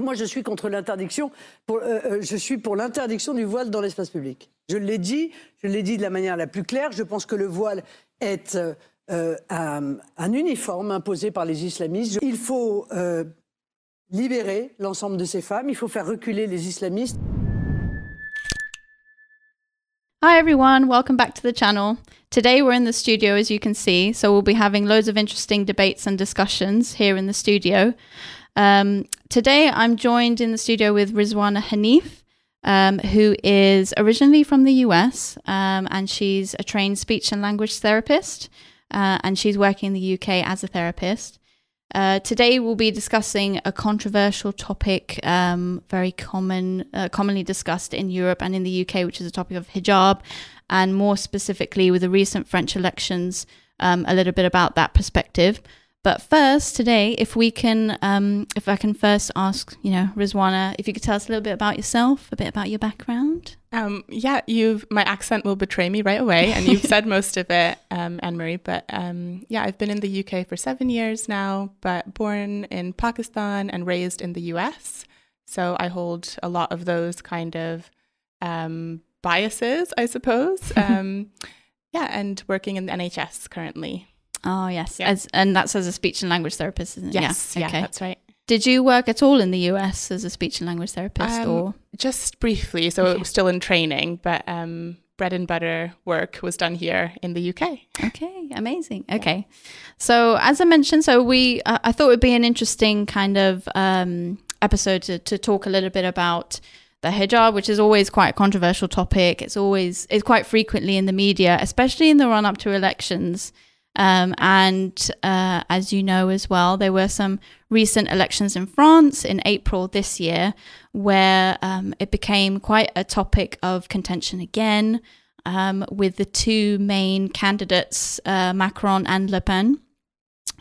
Moi, je suis contre l'interdiction. Euh, euh, je suis pour l'interdiction du voile dans l'espace public. Je l'ai dit, je l'ai dit de la manière la plus claire. Je pense que le voile est euh, euh, un, un uniforme imposé par les islamistes. Il faut euh, libérer l'ensemble de ces femmes. Il faut faire reculer les islamistes. Hi everyone, welcome back to the channel. Today we're in the studio as you can see, so we'll be having loads of interesting debates and discussions here in the studio. Um, today I'm joined in the studio with Rizwana Haneef, um, who is originally from the US um, and she's a trained speech and language therapist uh, and she's working in the UK as a therapist. Uh, today we'll be discussing a controversial topic, um, very common, uh, commonly discussed in Europe and in the UK, which is the topic of hijab, and more specifically with the recent French elections, um, a little bit about that perspective. But first, today, if we can, um, if I can first ask, you know, Rizwana, if you could tell us a little bit about yourself, a bit about your background. Um, yeah, you've my accent will betray me right away, and you've said most of it, um, Anne Marie. But um, yeah, I've been in the UK for seven years now, but born in Pakistan and raised in the US. So I hold a lot of those kind of um, biases, I suppose. um, yeah, and working in the NHS currently. Oh yes, Yeah. as, and that's as a speech and language therapist, isn't it? Yes, yeah, okay. that's right. Did you work at all in the US as a speech and language therapist, Um, or Just briefly, so Okay. it was still in training, but um, bread and butter work was done here in the UK. Okay, amazing. Okay, so as I mentioned, so we uh, I thought it would be an interesting kind of um, episode to, to talk a little bit about the hijab, which is always quite a controversial topic. It's always it's quite frequently in the media, especially in the run up to elections. Um, and uh, as you know as well, there were some recent elections in France in April this year where um, it became quite a topic of contention again um, with the two main candidates, uh, Macron and Le Pen,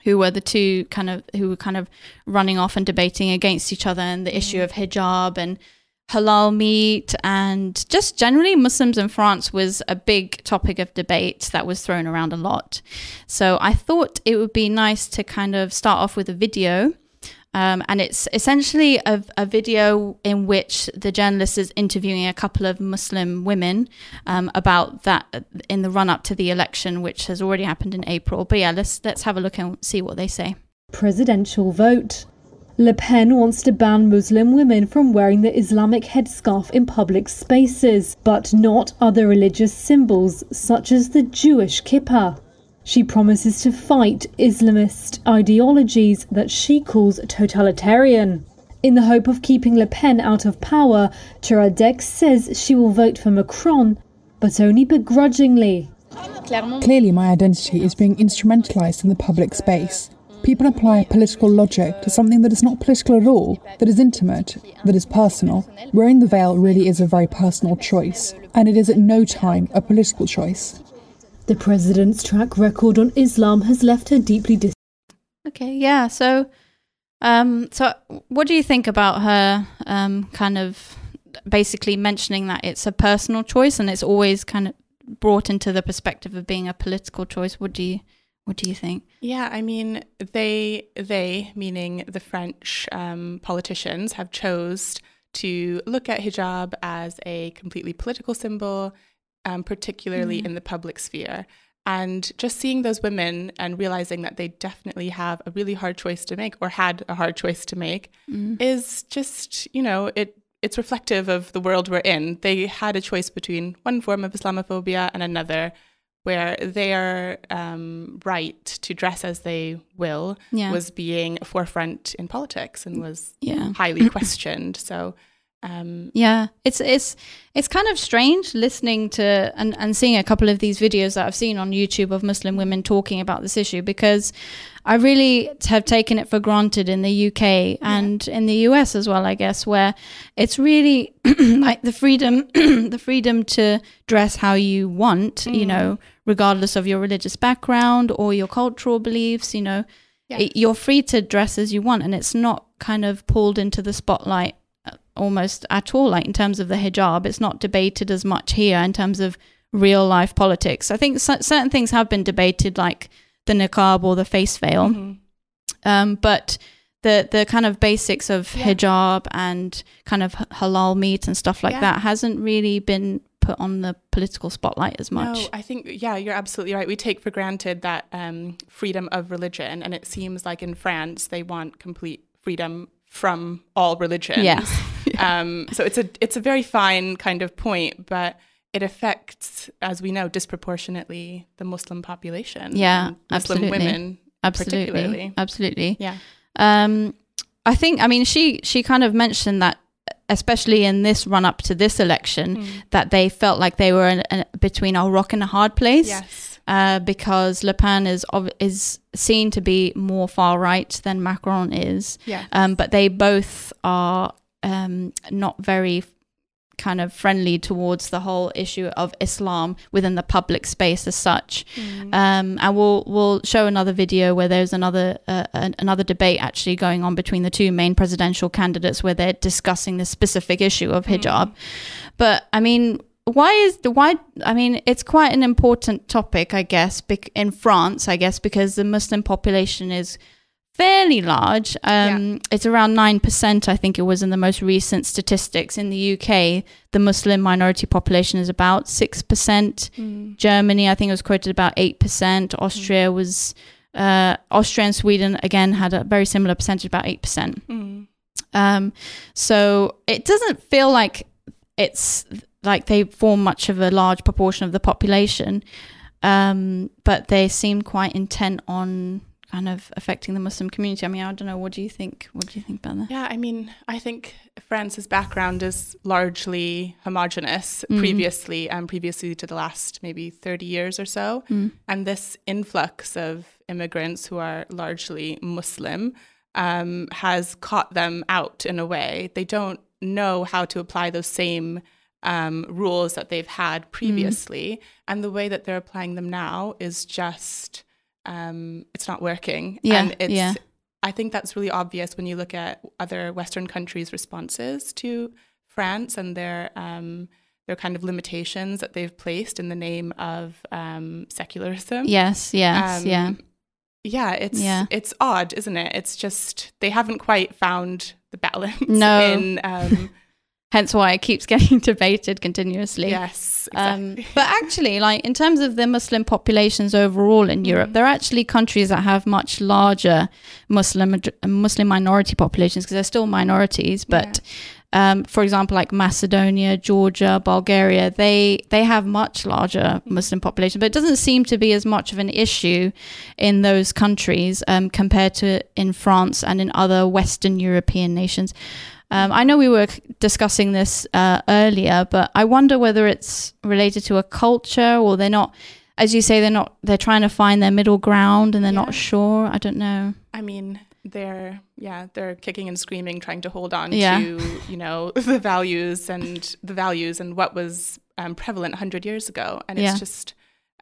who were the two kind of who were kind of running off and debating against each other and the issue of hijab and halal meat and just generally Muslims in France was a big topic of debate that was thrown around a lot. So I thought it would be nice to kind of start off with a video. Um, and it's essentially a, a video in which the journalist is interviewing a couple of Muslim women um, about that in the run up to the election, which has already happened in April. But yeah, let's let's have a look and see what they say. presidential vote. Le Pen wants to ban Muslim women from wearing the Islamic headscarf in public spaces, but not other religious symbols such as the Jewish kippah. She promises to fight Islamist ideologies that she calls totalitarian. In the hope of keeping Le Pen out of power, Turadek says she will vote for Macron, but only begrudgingly. Clearly, my identity is being instrumentalized in the public space. People apply political logic to something that is not political at all, that is intimate, that is personal. Wearing the veil really is a very personal choice, and it is at no time a political choice. The president's track record on Islam has left her deeply dis- Okay, yeah. So, um, so what do you think about her um, kind of basically mentioning that it's a personal choice and it's always kind of brought into the perspective of being a political choice? What do you what do you think? Yeah, I mean, they they meaning the French um, politicians have chose to look at hijab as a completely political symbol, um, particularly in the public sphere. And just seeing those women and realizing that they definitely have a really hard choice to make, or had a hard choice to make, is just you know it. It's reflective of the world we're in. They had a choice between one form of Islamophobia and another, where their um, right to dress as they will Yeah. was being forefront in politics and was Yeah. highly questioned. So, um, Yeah, it's it's it's kind of strange listening to and, and seeing a couple of these videos that I've seen on YouTube of Muslim women talking about this issue because I really have taken it for granted in the UK and in the US as well, I guess, where it's really like the freedom the freedom to dress how you want, you know, regardless of your religious background or your cultural beliefs, you know. Yeah. It- you're free to dress as you want and it's not kind of pulled into the spotlight almost at all like in terms of the hijab it's not debated as much here in terms of real life politics i think cer- certain things have been debated like the niqab or the face veil mhm. um, but the the kind of basics of Yeah. hijab and kind of halal meat and stuff like Yeah. that hasn't really been put on the political spotlight as much. No, I think yeah, you're absolutely right. We take for granted that um, freedom of religion, and it seems like in France they want complete freedom from all religions. Yeah. um, so it's a it's a very fine kind of point, but it affects, as we know, disproportionately the Muslim population. Yeah, Muslim absolutely. women. absolutely, particularly. absolutely. Yeah. Um, I think, I mean, she she kind of mentioned that, especially in this run up to this election, Mm. that they felt like they were in, in, between a rock and a hard place. Yes. Uh, because Le Pen is is seen to be more far right than Macron is, Yeah. um, but they both are um, not very kind of friendly towards the whole issue of Islam within the public space as such. Mm. Um, and we'll we'll show another video where there's another uh, an, another debate actually going on between the two main presidential candidates where they're discussing the specific issue of hijab. But I mean, why is the why? I mean, it's quite an important topic, I guess, bec- in France, I guess, because the Muslim population is fairly large. Um, It's around nine percent, I think it was in the most recent statistics. In the UK, the Muslim minority population is about six percent. Mm. Germany, I think it was quoted about 8%. Austria was, uh, Austria and Sweden, again, had a very similar percentage, about 8%. Mm. Um, so it doesn't feel like it's like they form much of a large proportion of the population. Um, but they seem quite intent on kind of affecting the Muslim community. I mean, I don't know. What do you think? What do you think about that? Yeah, I mean, I think France's background is largely homogenous Mm. previously and previously to the last maybe 30 years or so. Mm. And this influx of immigrants who are largely Muslim um, has caught them out in a way. They don't know how to apply those same um, rules that they've had previously. And the way that they're applying them now is just, um, it's not working. Yeah, And it's, yeah. I think that's really obvious when you look at other Western countries' responses to France and their um, their kind of limitations that they've placed in the name of um, secularism. Yes, yes, Um, yeah. yeah, it's Yeah. it's odd, isn't it? It's just they haven't quite found the balance. No. In, um, Hence why it keeps getting debated continuously. yes. Um, but actually, like in terms of the Muslim populations overall in Europe, Mm. there are actually countries that have much larger Muslim Muslim minority populations because they're still minorities. But um, for example, like Macedonia, Georgia, Bulgaria, they they have much larger Muslim population, but it doesn't seem to be as much of an issue in those countries um, compared to in France and in other Western European nations. Um, I know we were discussing this uh, earlier, but I wonder whether it's related to a culture or they're not, as you say, they're not, they're trying to find their middle ground and they're Yeah. not sure. I don't know. I mean, they're yeah, they're kicking and screaming, trying to hold on Yeah. to you know the values and the values and what was um, prevalent hundred years ago, and Yeah. it's just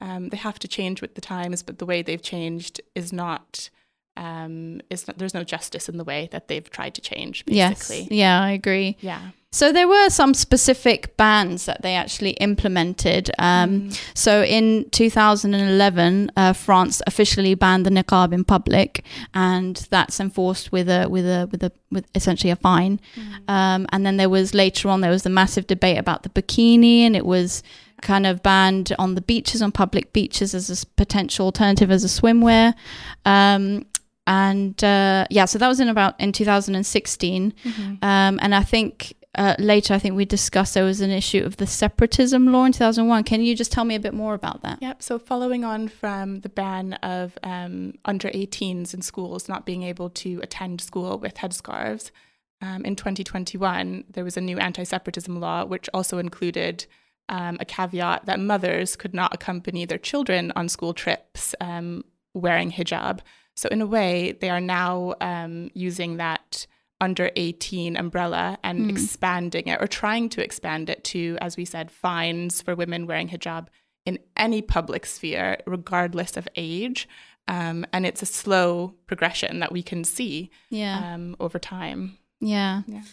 um, they have to change with the times. But the way they've changed is not. Um, is not, there's no justice in the way that they've tried to change. Basically, Yes. Yeah, I agree. yeah. So there were some specific bans that they actually implemented. Um, Mm. So in 2011, uh, France officially banned the niqab in public, and that's enforced with a with a with a with essentially a fine. Um, and then there was later on there was the massive debate about the bikini, and it was kind of banned on the beaches, on public beaches, as a potential alternative as a swimwear. Um, and uh, yeah, so that was in about in 2016. Um, and I think uh, later, I think we discussed there was an issue of the separatism law in 2001. Can you just tell me a bit more about that? Yep. So following on from the ban of um, under 18s in schools not being able to attend school with headscarves, um, in 2021 there was a new anti-separatism law which also included um, a caveat that mothers could not accompany their children on school trips um, wearing hijab. So in a way, they are now um, using that under 18 umbrella and expanding it or trying to expand it to, as we said, fines for women wearing hijab in any public sphere, regardless of age. Um, and it's a slow progression that we can see Yeah. um, over time. Yeah. Yeah.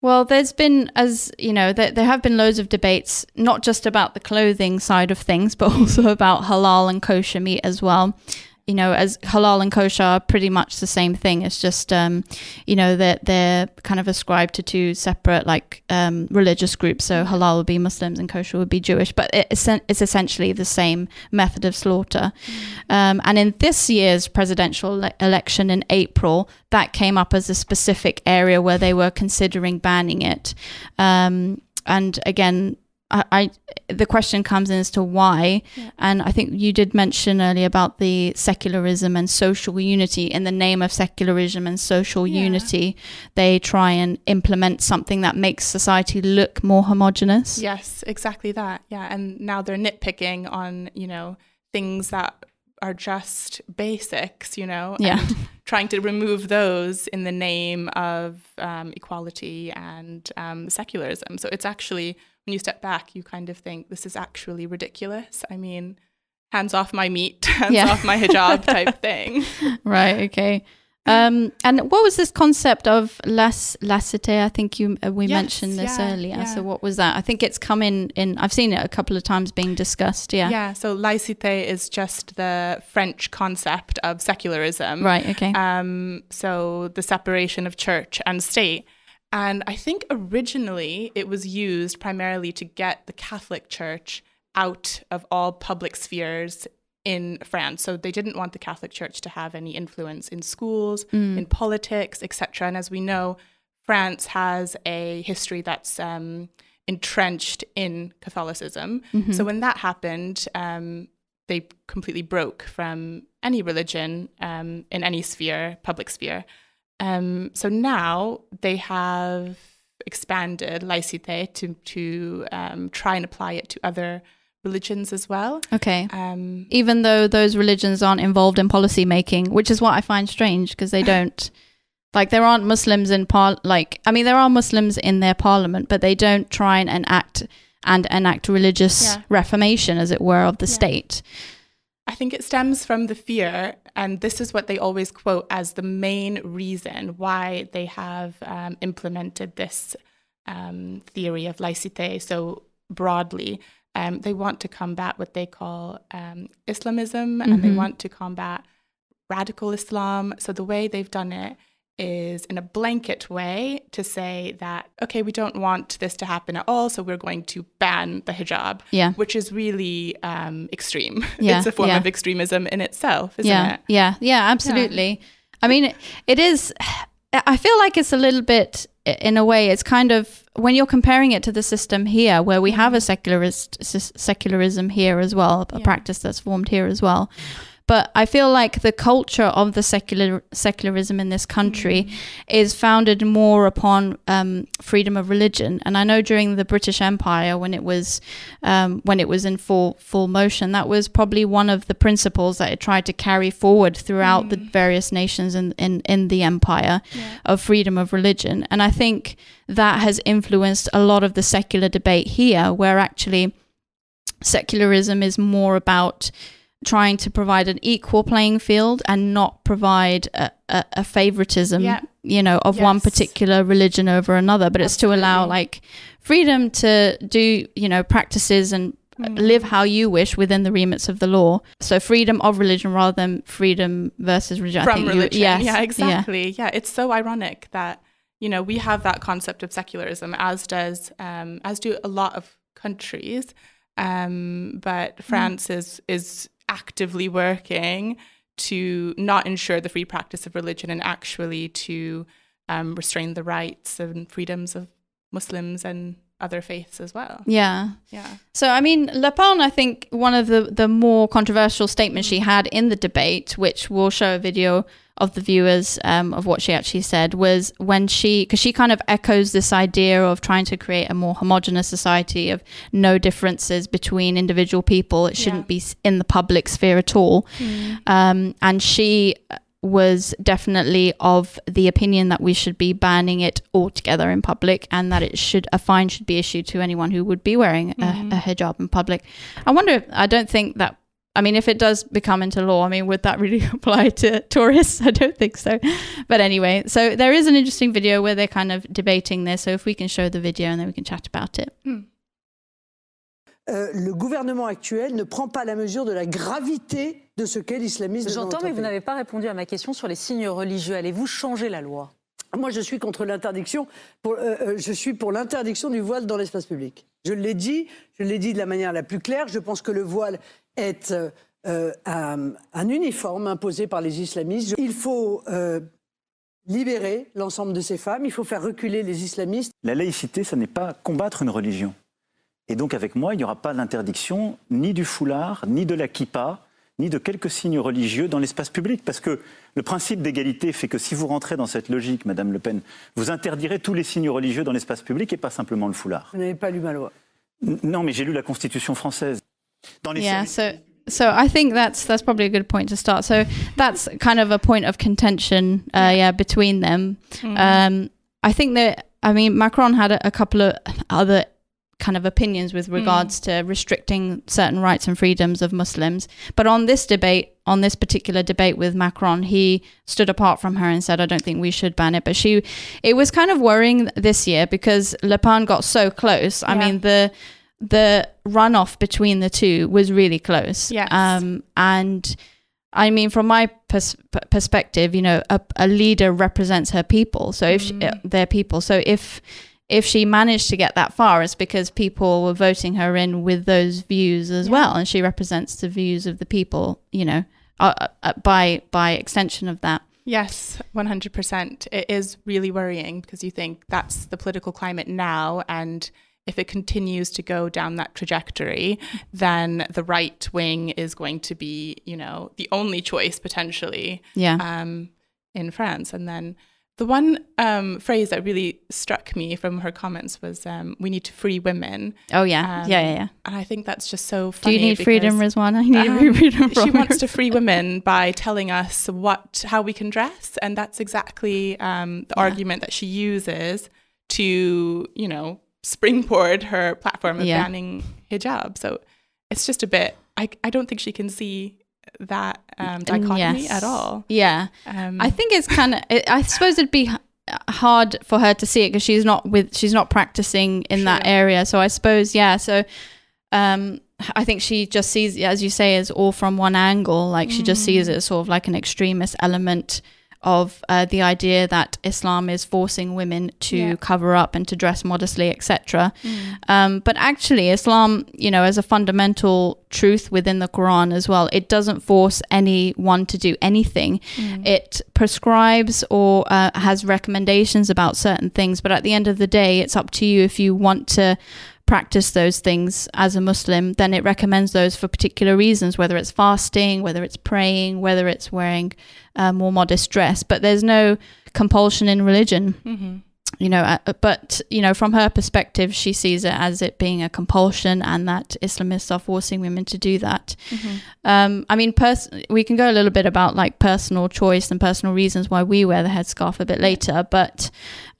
Well, there's been, as you know, there, there have been loads of debates, not just about the clothing side of things, but also about halal and kosher meat as well. You know, as halal and kosher are pretty much the same thing. It's just, um, you know, that they're, kind of ascribed to two separate like um, religious groups. So halal would be Muslims and kosher would be Jewish, but it's, it's essentially the same method of slaughter. Mm. Um, and in this year's presidential le- election in April, that came up as a specific area where they were considering banning it. Um, and again, I, I, the question comes in as to why, yeah. and I think you did mention earlier about the secularism and social unity. In the name of secularism and social yeah. unity, they try and implement something that makes society look more homogenous. Yes, exactly that. Yeah, and now they're nitpicking on you know things that are just basics, you know, yeah. trying to remove those in the name of um, equality and um, secularism. So it's actually when you step back, you kind of think this is actually ridiculous. I mean, hands off my meat, hands yeah. off my hijab type thing. Right. Okay. Um, and what was this concept of las laicite? I think you uh, we yes, mentioned this yeah, earlier. Yeah. So what was that? I think it's come in in. I've seen it a couple of times being discussed. Yeah. Yeah. So laicite is just the French concept of secularism. Right. Okay. Um. So the separation of church and state. And I think originally it was used primarily to get the Catholic Church out of all public spheres in France. So they didn't want the Catholic Church to have any influence in schools, mm. in politics, etc. And as we know, France has a history that's um, entrenched in Catholicism. Mm-hmm. So when that happened, um, they completely broke from any religion um, in any sphere, public sphere. Um, so now they have expanded laicite to to um, try and apply it to other religions as well. Okay. Um, Even though those religions aren't involved in policy making, which is what I find strange because they don't. like there aren't Muslims in par. Like I mean, there are Muslims in their parliament, but they don't try and enact and enact religious yeah. reformation, as it were, of the yeah. state. I think it stems from the fear, and this is what they always quote as the main reason why they have um, implemented this um, theory of laicite so broadly. Um, they want to combat what they call um, Islamism, mm-hmm. and they mm-hmm. want to combat radical Islam. So the way they've done it is in a blanket way to say that okay we don't want this to happen at all so we're going to ban the hijab yeah. which is really um, extreme. Yeah, it's a form yeah. of extremism in itself isn't yeah, it? yeah yeah absolutely. Yeah. i mean it, it is i feel like it's a little bit in a way it's kind of when you're comparing it to the system here where we have a secularist secularism here as well a practice that's formed here as well but I feel like the culture of the secular secularism in this country mm. is founded more upon um, freedom of religion. And I know during the British Empire, when it was um, when it was in full full motion, that was probably one of the principles that it tried to carry forward throughout mm. the various nations in in, in the empire yeah. of freedom of religion. And I think that has influenced a lot of the secular debate here, where actually secularism is more about trying to provide an equal playing field and not provide a, a, a favoritism, yeah. you know, of yes. one particular religion over another, but Absolutely. it's to allow like freedom to do, you know, practices and mm. live how you wish within the remits of the law. So freedom of religion rather than freedom versus religion. From religion. You, yes. Yeah, exactly. Yeah. yeah. It's so ironic that, you know, we have that concept of secularism as does, um, as do a lot of countries. Um, but mm. France mm. is is actively working to not ensure the free practice of religion and actually to um, restrain the rights and freedoms of Muslims and other faiths as well. Yeah. Yeah. So I mean, Le Pen, I think one of the the more controversial statements she had in the debate, which we'll show a video of the viewers um, of what she actually said was when she because she kind of echoes this idea of trying to create a more homogenous society of no differences between individual people it shouldn't yeah. be in the public sphere at all mm. um, and she was definitely of the opinion that we should be banning it altogether in public and that it should a fine should be issued to anyone who would be wearing a, mm-hmm. a hijab in public i wonder i don't think that I mean, if it does become into law, I mean, would that really apply to tourists? I don't think so. But anyway, so there is an interesting video where they're kind of debating this. So if we can show the video and then we can chat about it. Hmm. euh, le gouvernement actuel ne prend pas la mesure de la gravité de ce qu'est l'islamisme. J'entends, mais vous n'avez pas répondu à ma question sur les signes religieux. Allez-vous changer la loi? Moi, je suis contre l'interdiction. Pour, euh, euh, je suis pour l'interdiction du voile dans l'espace public. Je l'ai dit. Je l'ai dit de la manière la plus claire. Je pense que le voile est euh, euh, un, un uniforme imposé par les islamistes. Il faut euh, libérer l'ensemble de ces femmes. Il faut faire reculer les islamistes. La laïcité, ça n'est pas combattre une religion. Et donc avec moi, il n'y aura pas l'interdiction ni du foulard, ni de la kippa, ni de quelques signes religieux dans l'espace public. Parce que le principe d'égalité fait que si vous rentrez dans cette logique, Madame Le Pen, vous interdirez tous les signes religieux dans l'espace public et pas simplement le foulard. Vous n'avez pas lu ma loi. Non, mais j'ai lu la Constitution française. Dans les yeah so so i think that's that's probably a good point to start. So that's kind of a point of contention uh yeah. between them. Um i think that i mean macron had a, a couple of other kind of opinions with regards to restricting certain rights and freedoms of muslims. But on this debate on this particular debate with macron he stood apart from her and said i don't think we should ban it. But she it was kind of worrying this year because le pen got so close. I mean the the runoff between the two was really close. Yes. Um, and I mean, from my pers- perspective, you know, a, a leader represents her people. So if she, uh, their people, so if if she managed to get that far, it's because people were voting her in with those views as well, and she represents the views of the people. You know, uh, uh, by by extension of that. Yes, 100%. It is really worrying because you think that's the political climate now. And if it continues to go down that trajectory, then the right wing is going to be, you know, the only choice potentially Yeah. um, in France. And then the one um, phrase that really struck me from her comments was um, we need to free women. oh yeah. Um, yeah. Yeah. Yeah. And I think that's just so funny. Do you need freedom, Rizwan? I need um, freedom. she wants to free women by telling us what how we can dress, and that's exactly um, the Yeah. argument that she uses to you know springboard her platform of Yeah. banning hijab. So it's just a bit. I I don't think she can see that um, dichotomy Yes. at all. Yeah. Um, I think it's kind of. It, I suppose it'd be hard for her to see it because she's not with. She's not practicing in that area. So I suppose yeah. So, um, I think she just sees, as you say, is all from one angle. Like she just sees it as sort of like an extremist element of uh, the idea that Islam is forcing women to Yeah. cover up and to dress modestly, etc. Um, but actually, Islam, you know, as a fundamental truth within the Quran as well, it doesn't force anyone to do anything. It prescribes or uh, has recommendations about certain things, but at the end of the day, it's up to you if you want to practice those things as a Muslim, then it recommends those for particular reasons, whether it's fasting, whether it's praying, whether it's wearing uh, more modest dress. But there's no compulsion in religion mhm. You know uh, but you know from her perspective she sees it as it being a compulsion and that islamists are forcing women to do that. Um i mean pers- we can go a little bit about like personal choice and personal reasons why we wear the headscarf a bit later but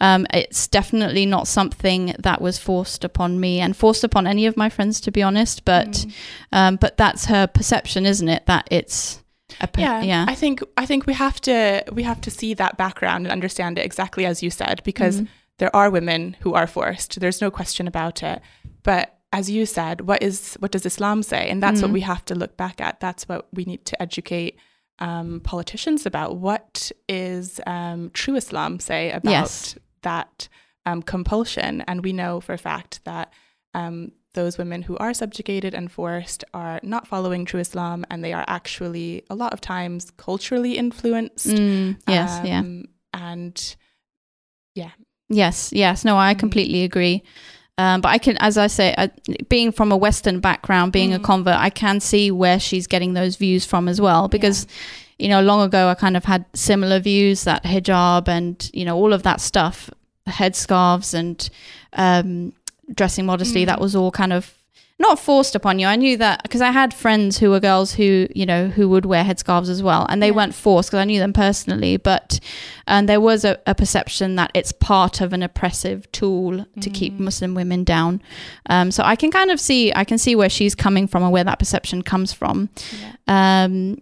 um it's definitely not something that was forced upon me and forced upon any of my friends to be honest but um but that's her perception isn't it? That it's per- yeah, yeah I think I think we have to we have to see that background and understand it exactly as you said because Mhm. there are women who are forced. There's no question about it. But as you said, what is what does Islam say? And that's what Mhm. we have to look back at. That's what we need to educate um, politicians about. What is um, true Islam say about Yes. that um, compulsion? And we know for a fact that um, those women who are subjugated and forced are not following true Islam, and they are actually a lot of times culturally influenced. Mm, yes yeah Um, And yeah. Yes, yes. No, I completely agree. Um, but I can, as I say, uh, being from a Western background, being a Mm. convert, I can see where she's getting those views from as well. Because, you know, long ago I kind of had similar views that hijab and, you know, all of that stuff, headscarves and um, dressing modestly, Mm. that was all kind of not forced upon you. I knew that because I had friends who were girls who, you know, who would wear headscarves as well. And they Yeah. weren't forced because I knew them personally. But and there was a, a perception that it's part of an oppressive tool to keep Muslim women down. Um, so I can kind of see, I can see where she's coming from and where that perception comes from. Um,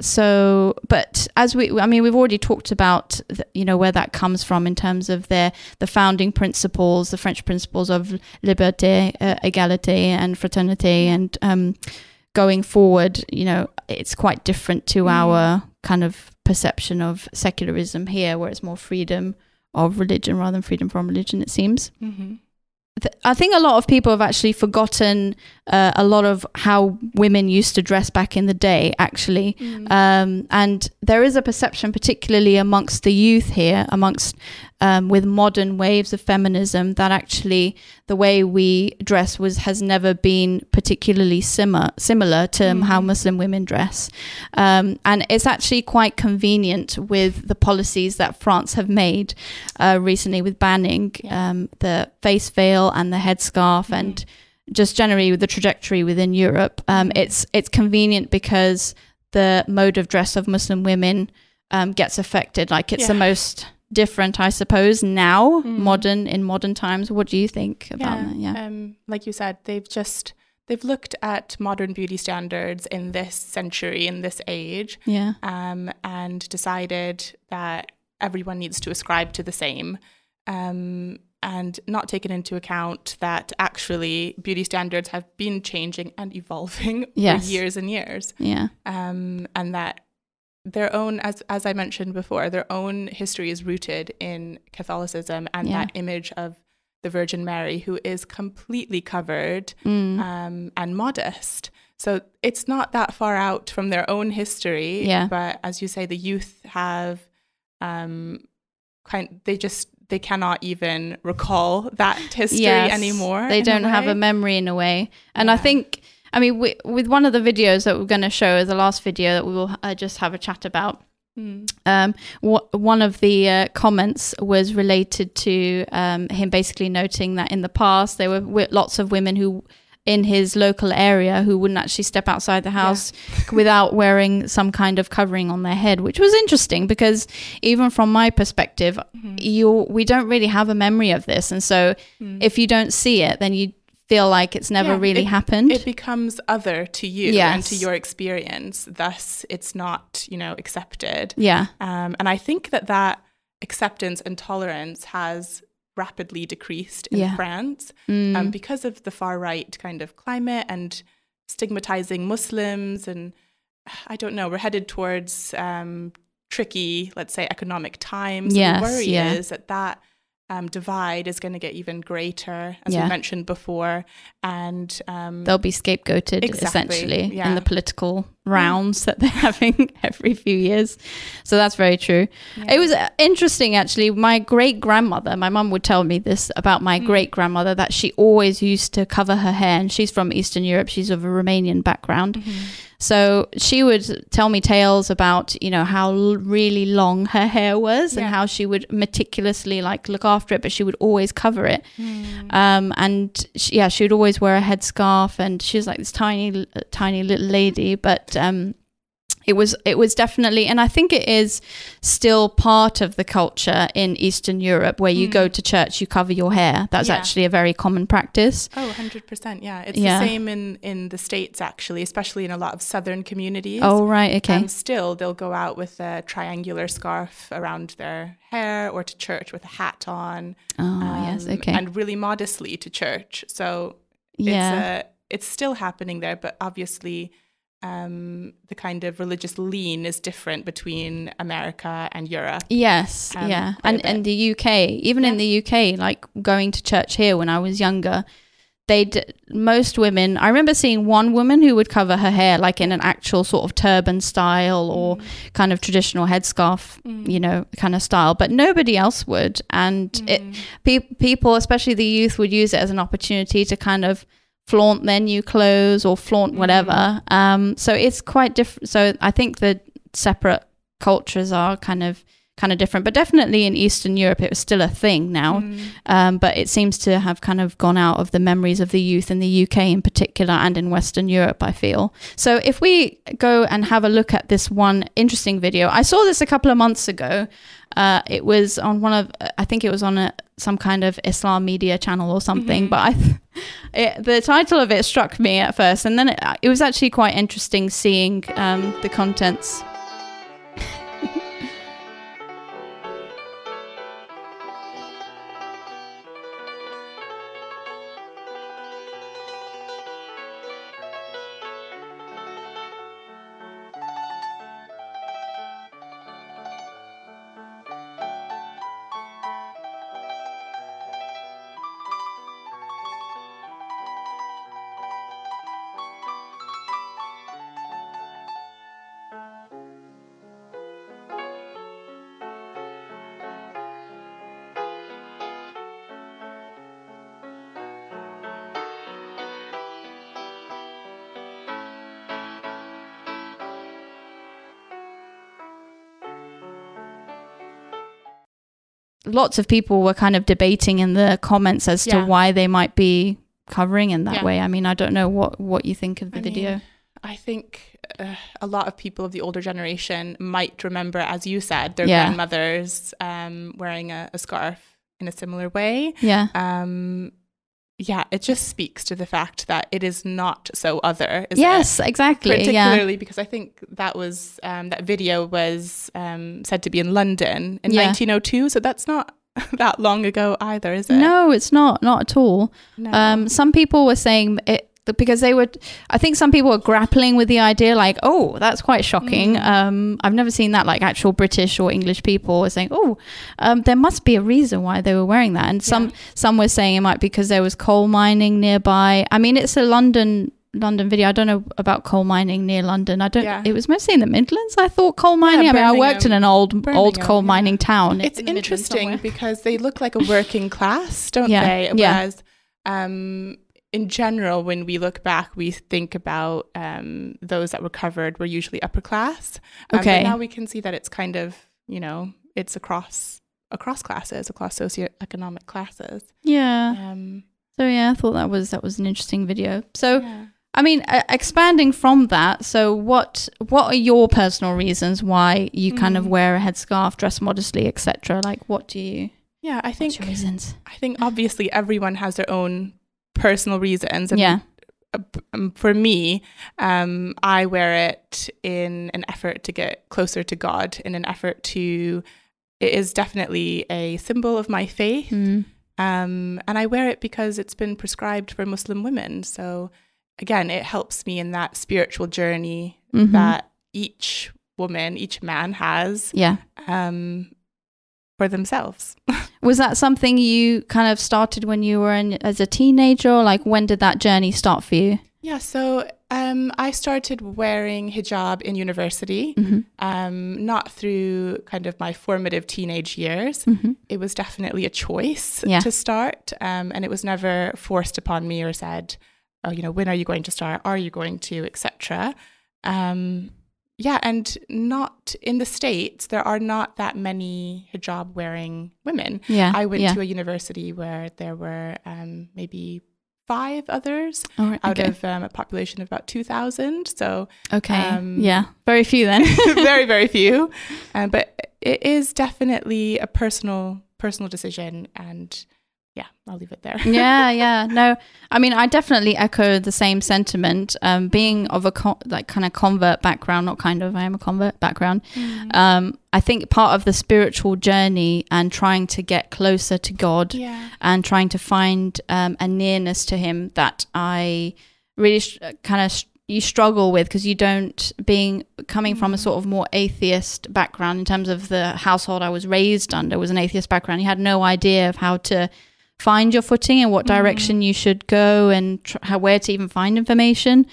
so, but as we, I mean, we've already talked about, the, you know, where that comes from in terms of their the founding principles, the French principles of liberté, uh, égalité, and fraternité, and um, going forward, you know, it's quite different to Mm. our kind of perception of secularism here, where it's more freedom of religion rather than freedom from religion. It seems. hmm I think a lot of people have actually forgotten uh, a lot of how women used to dress back in the day, actually. Um, and there is a perception, particularly amongst the youth here, amongst um, with modern waves of feminism, that actually the way we dress was has never been particularly similar similar to um, how Muslim women dress. Um, and it's actually quite convenient with the policies that France have made uh, recently with banning Yeah. um, the face veil and the headscarf and just generally with the trajectory within Europe. Um, it's it's convenient because the mode of dress of Muslim women um, gets affected. Like it's the most different, I suppose, now, Mm. modern in modern times. What do you think about that? Yeah. Um, like you said, they've just they've looked at modern beauty standards in this century, in this age, Yeah. um, and decided that everyone needs to ascribe to the same, um, and not taken into account that actually beauty standards have been changing and evolving Yes. for years and years, Yeah. um, and that their own, as as I mentioned before, their own history is rooted in Catholicism and Yeah. that image of the Virgin Mary, who is completely covered Mm. um, and modest. So it's not that far out from their own history. Yeah. But as you say, the youth have um, kind. They just they cannot even recall that history Yes, anymore. They don't have a memory in a way. And I think, I mean, wi- with one of the videos that we're going to show, the last video that we will uh, just have a chat about, Mm. um, wh- one of the uh, comments was related to um, him basically noting that in the past there were w- lots of women who in his local area who wouldn't actually step outside the house without wearing some kind of covering on their head which was interesting because even from my perspective you we don't really have a memory of this. And so if you don't see it then you feel like it's never Yeah, really it- happened. It becomes other to you and to your experience. Thus, it's not you know accepted. yeah. Um, and I think that that acceptance and tolerance has rapidly decreased in Yeah. France Mm. um, because of the far right kind of climate and stigmatizing Muslims. And I don't know, we're headed towards um, tricky, let's say, economic times. Yes, the worry yeah. is that that um, divide is going to get even greater, as Yeah. we mentioned before. And um, they'll be scapegoated Exactly, essentially in the political rounds that they're having every few years. So that's very true. It was uh, interesting actually. My great grandmother, my mum would tell me this about my great grandmother that she always used to cover her hair, and she's from Eastern Europe. She's of a Romanian background. Mm-hmm. So she would tell me tales about, you know, how l- really long her hair was and how she would meticulously like look after it, but she would always cover it. Hmm. Um, and she, yeah, she would always wear a headscarf, and she was like this tiny, tiny little lady. But um, it was it was definitely, and I think it is still part of the culture in Eastern Europe, where you go to church, you cover your hair. That's Yeah. actually a very common practice. Oh, 100%. Yeah. It's Yeah. the same in, in the States, actually, especially in a lot of southern communities. Oh right, okay, Um, still, they'll go out with a triangular scarf around their hair or to church with a hat on. oh yes, um, okay, And really modestly to church. So yeah, it's, uh, it's still happening there, but obviously um, the kind of religious lean is different between America and Europe. Yes, um, yeah, and and the UK, even in the UK, like going to church here when I was younger, they most women. I remember seeing one woman who would cover her hair like in an actual sort of turban style or Mm. kind of traditional headscarf, you know, kind of style, but nobody else would. And it Mm. pe- people, especially the youth, would use it as an opportunity to kind of flaunt their new clothes or flaunt whatever. Um, so it's quite different. So I think the separate cultures are kind of kind of different, but definitely in Eastern Europe, it was still a thing now. Mm. Um, but it seems to have kind of gone out of the memories of the youth in the UK in particular and in Western Europe, I feel. So if we go and have a look at this one interesting video, I saw this a couple of months ago. Uh, it was on one of, I think it was on a, some kind of Islam media channel or something, but I, th- it, the title of it struck me at first, and then it, it was actually quite interesting seeing um, the contents. Lots of people were kind of debating in the comments as Yeah. to why they might be covering in that Yeah. way. I mean, I don't know what what you think of the I video. mean, I think uh, a lot of people of the older generation might remember, as you said, their Yeah. grandmothers um, wearing a, a scarf in a similar way. yeah. Um, yeah, it just speaks to the fact that it is not so other. Is it? Yes, exactly. Yeah. particularly because I think that was um, that video was um, said to be in London in Yeah. 1902, so that's not that long ago either, is it? No, it's not. Not at all. No. Um, some people were saying it because they would. I think some people were grappling with the idea, like, "Oh, that's quite shocking." Mm. Um, I've never seen that. Like actual British or English people were saying, "Oh, um, there must be a reason why they were wearing that." And some Yeah. some were saying it might be because there was coal mining nearby. I mean, it's a London. London video. I don't know about coal mining near London. I don't. Yeah. It was mostly in the Midlands. I thought coal mining. I mean, I worked in an old old Birmingham, coal yeah. mining town. it's in interesting because they look like a working class, don't Yeah, they? yeah. Whereas, um, in general, when we look back, we think about um, those that were covered were usually upper class. Um, Okay. But now we can see that it's kind of, you know, it's across across classes, across socioeconomic classes. Yeah. Um, So yeah, I thought that was that was an interesting video. So yeah. I mean, uh, expanding from that, so what what are your personal reasons why you kind of Mm. wear a headscarf, dress modestly, etc.? Like, what do you? Yeah, I think reasons? I think obviously everyone has their own personal reasons. And Yeah. uh, um, for me, um, I wear it in an effort to get closer to God, in an effort to. It is definitely a symbol of my faith, Mm. um, and I wear it because it's been prescribed for Muslim women. So, again, it helps me in that spiritual journey Mhm. that each woman, each man has Yeah. um, for themselves. Was that something you kind of started when you were in, as a teenager? Or like, when did that journey start for you? Yeah, so um, I started wearing hijab in university, Mhm. um, not through kind of my formative teenage years. Mhm. It was definitely a choice Yeah. to start, um, and it was never forced upon me or said, "Oh, you know, when are you going to start? Are you going to, etc." Um, yeah, and not in the states. There are not that many hijab wearing women. Yeah. I went yeah. to a university where there were um, maybe five others All right. out okay. of um, a population of about 2,000. So okay. um, yeah. Very few then. very, very few. Um, but it is definitely a personal personal decision. And yeah, I'll leave it there. yeah, yeah. No, I mean, I definitely echo the same sentiment. Um, being of a co- like kind of convert background, not kind of, I am a convert background. Um, I think part of the spiritual journey and trying to get closer to God yeah. and trying to find um, a nearness to Him that I really sh- kind of. you struggle with because you don't being coming from a sort of more atheist background in terms of the household I was raised under was an atheist background. You had no idea of how to find your footing and what direction you should go and tr- how where to even find information.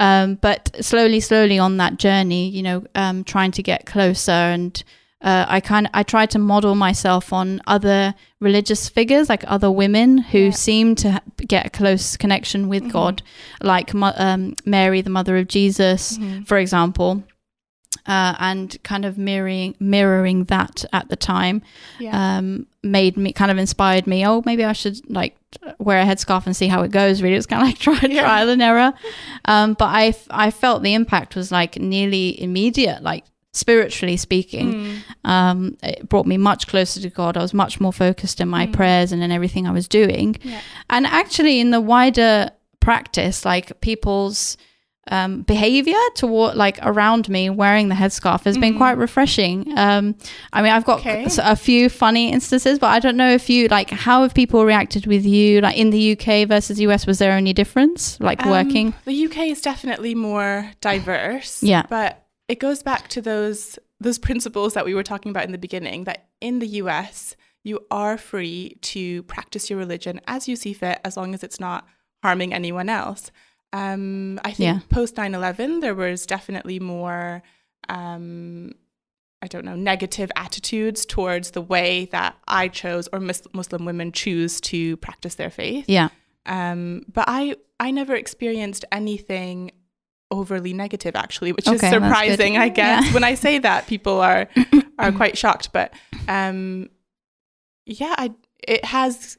Um, but slowly, slowly on that journey, you know, um, trying to get closer and. Uh, I kind of I try to model myself on other religious figures, like other women who Yeah. seem to ha- get a close connection with Mhm. God, like um, Mary, the mother of Jesus, Mhm. for example, uh, and kind of mirroring mirroring that at the time Yeah. um, made me kind of inspired me. Oh, maybe I should like wear a headscarf and see how it goes. Really, it's kind of like try Yeah. trial and error. Um, but I felt the impact was like nearly immediate. Like spiritually speaking. Mm. Um, it brought me much closer to God. I was much more focused in my prayers and in everything I was doing. Yeah. And actually, in the wider practice, like people's um, behavior toward like around me wearing the headscarf has been quite refreshing. Um, I mean, I've got Okay. a few funny instances, but I don't know if you like how have people reacted with you like in the UK versus US. Was there any difference like Um, working? The UK is definitely more diverse. Yeah. But it goes back to those those principles that we were talking about in the beginning that in the US you are free to practice your religion as you see fit as long as it's not harming anyone else. Um, I think Yeah. post 9/11 there was definitely more um, I don't know, negative attitudes towards the way that I chose or mus- Muslim women choose to practice their faith. Yeah, Um, but I I never experienced anything overly negative actually, which Okay, is surprising, I guess. Yeah. When I say that, people are are quite shocked. But um, yeah, I it has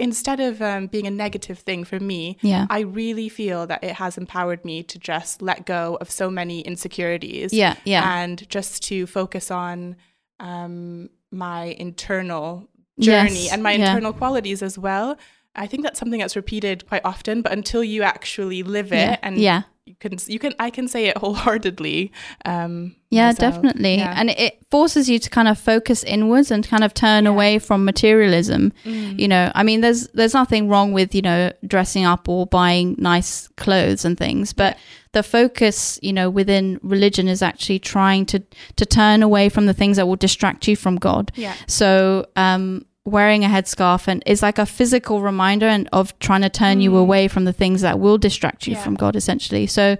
instead of um, being a negative thing for me, yeah, I really feel that it has empowered me to just let go of so many insecurities yeah, yeah. and just to focus on um, my internal journey Yes, and my yeah. internal qualities as well. I think that's something that's repeated quite often, but until you actually live it yeah. and yeah. You can you can I can say it wholeheartedly. Um, Yeah, myself. definitely. Yeah. And it forces you to kind of focus inwards and kind of turn away from materialism. Mm. You know, I mean there's there's nothing wrong with, you know, dressing up or buying nice clothes and things, but the focus, you know, within religion is actually trying to to turn away from the things that will distract you from God. Yeah. So, um wearing a headscarf and is like a physical reminder and of trying to turn you away from the things that will distract you Mm. Yeah. from God essentially. So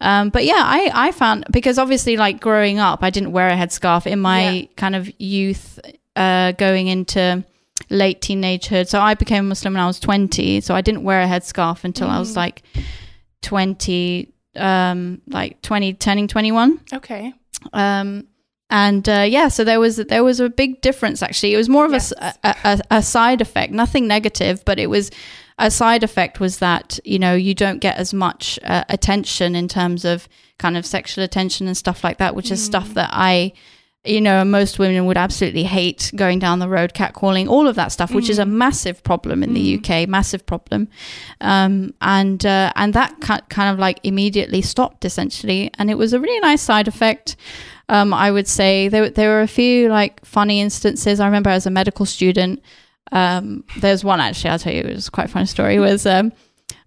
um, but yeah, I, I found because obviously like growing up, I didn't wear a headscarf in my Yeah. kind of youth, uh, going into late teenagehood. So I became Muslim when I was 20. So I didn't wear a headscarf until I Mm. was like 20, um, like 20, turning 21 Okay. um and uh, yeah so there was there was a big difference actually it was more of Yes. a, a, a side effect nothing negative but it was a side effect was that you know you don't get as much uh, attention in terms of kind of sexual attention and stuff like that which is stuff that i you know most women would absolutely hate going down the road catcalling all of that stuff which is a massive problem in the uk massive problem. Um, and uh, and that kind of like immediately stopped essentially. And it was a really nice side effect. Um, I would say there there were a few like funny instances. I remember as a medical student, um, there's one actually I'll tell you it was quite a funny story. Was um,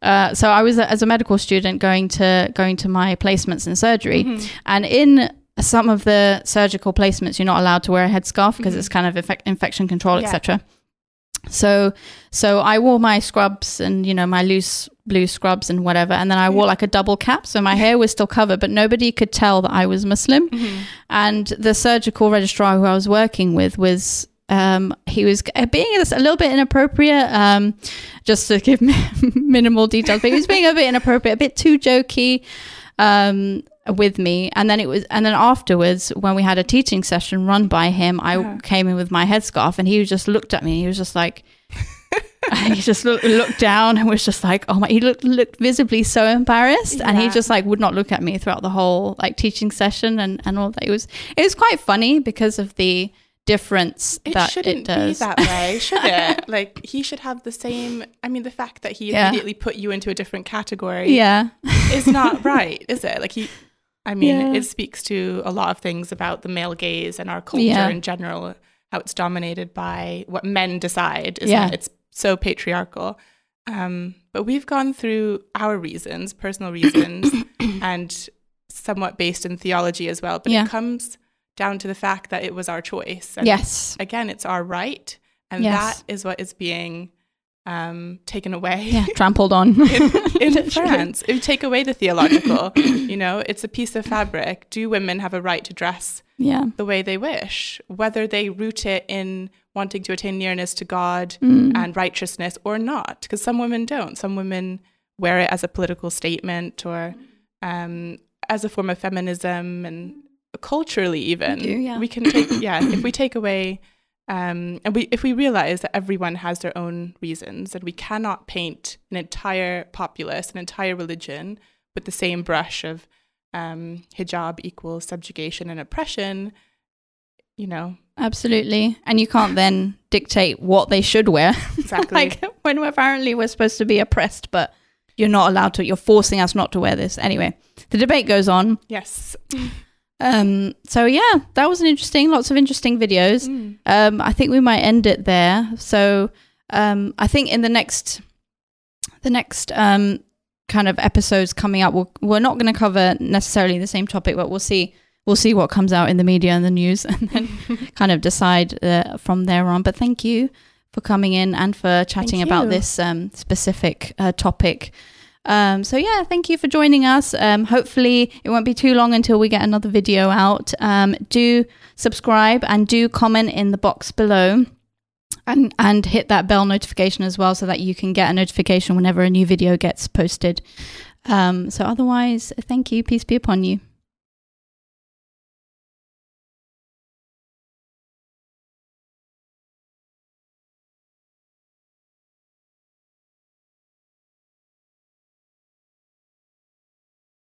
uh, so I was uh, as a medical student going to going to my placements in surgery, and in some of the surgical placements, you're not allowed to wear a headscarf because it's kind of infec- infection control, Yeah. etc. So so I wore my scrubs and you know my loose blue scrubs and whatever and then I wore like a double cap so my hair was still covered but nobody could tell that I was Muslim. And the surgical registrar who I was working with was um, he was being a little bit inappropriate um, just to give minimal details but he was being a bit inappropriate a bit too jokey. Um, with me and then it was and then afterwards when we had a teaching session run by him I uh-huh. came in with my headscarf and he just looked at me he was just like he just looked, looked down and was just like, oh my, he looked, looked visibly so embarrassed. And he just like would not look at me throughout the whole like teaching session and, and all that. It was, it was quite funny because of the difference It that shouldn't it does. be that way, should it? like he should have the same. I mean, the fact that he Yeah. immediately put you into a different category yeah. is not right, is it? Like he, I mean, Yeah. it speaks to a lot of things about the male gaze and our culture Yeah. in general, how it's dominated by what men decide. Yeah. that it's so patriarchal. Um, but we've gone through our reasons, personal reasons, and somewhat based in theology as well. But Yeah. it comes down to the fact that it was our choice. And Yes. again, it's our right, and Yes. that is what is being um, taken away Yeah. Trampled on. in, in France. If you take away the theological, you know, it's a piece of fabric. Do women have a right to dress yeah. the way they wish, whether they root it in wanting to attain nearness to God Mm. and righteousness or not? Because some women don't. Some women wear it as a political statement or um, as a form of feminism and culturally even. do, yeah. We can take, yeah, if we take away. Um, and we, if we realize that everyone has their own reasons and we cannot paint an entire populace, an entire religion with the same brush of um, hijab equals subjugation and oppression, you know, Absolutely. And you can't then dictate what they should wear. Exactly. like when apparently we're supposed to be oppressed, but you're not allowed to, you're forcing us not to wear this. Anyway, the debate goes on. yes. Um, so yeah, that was an interesting, lots of interesting videos. Mm. Um, I think we might end it there. So um, I think in the next, the next um, kind of episodes coming up, we'll, we're not going to cover necessarily the same topic, but we'll see. We'll see what comes out in the media and the news, and then kind of decide uh, from there on. But thank you for coming in and for chatting about this um, specific uh, topic. Um, so yeah, thank you for joining us. Um, hopefully, it won't be too long until we get another video out. Um, do subscribe and do comment in the box below, and and hit that bell notification as well, so that you can get a notification whenever a new video gets posted. Um, so otherwise, thank you. Peace be upon you.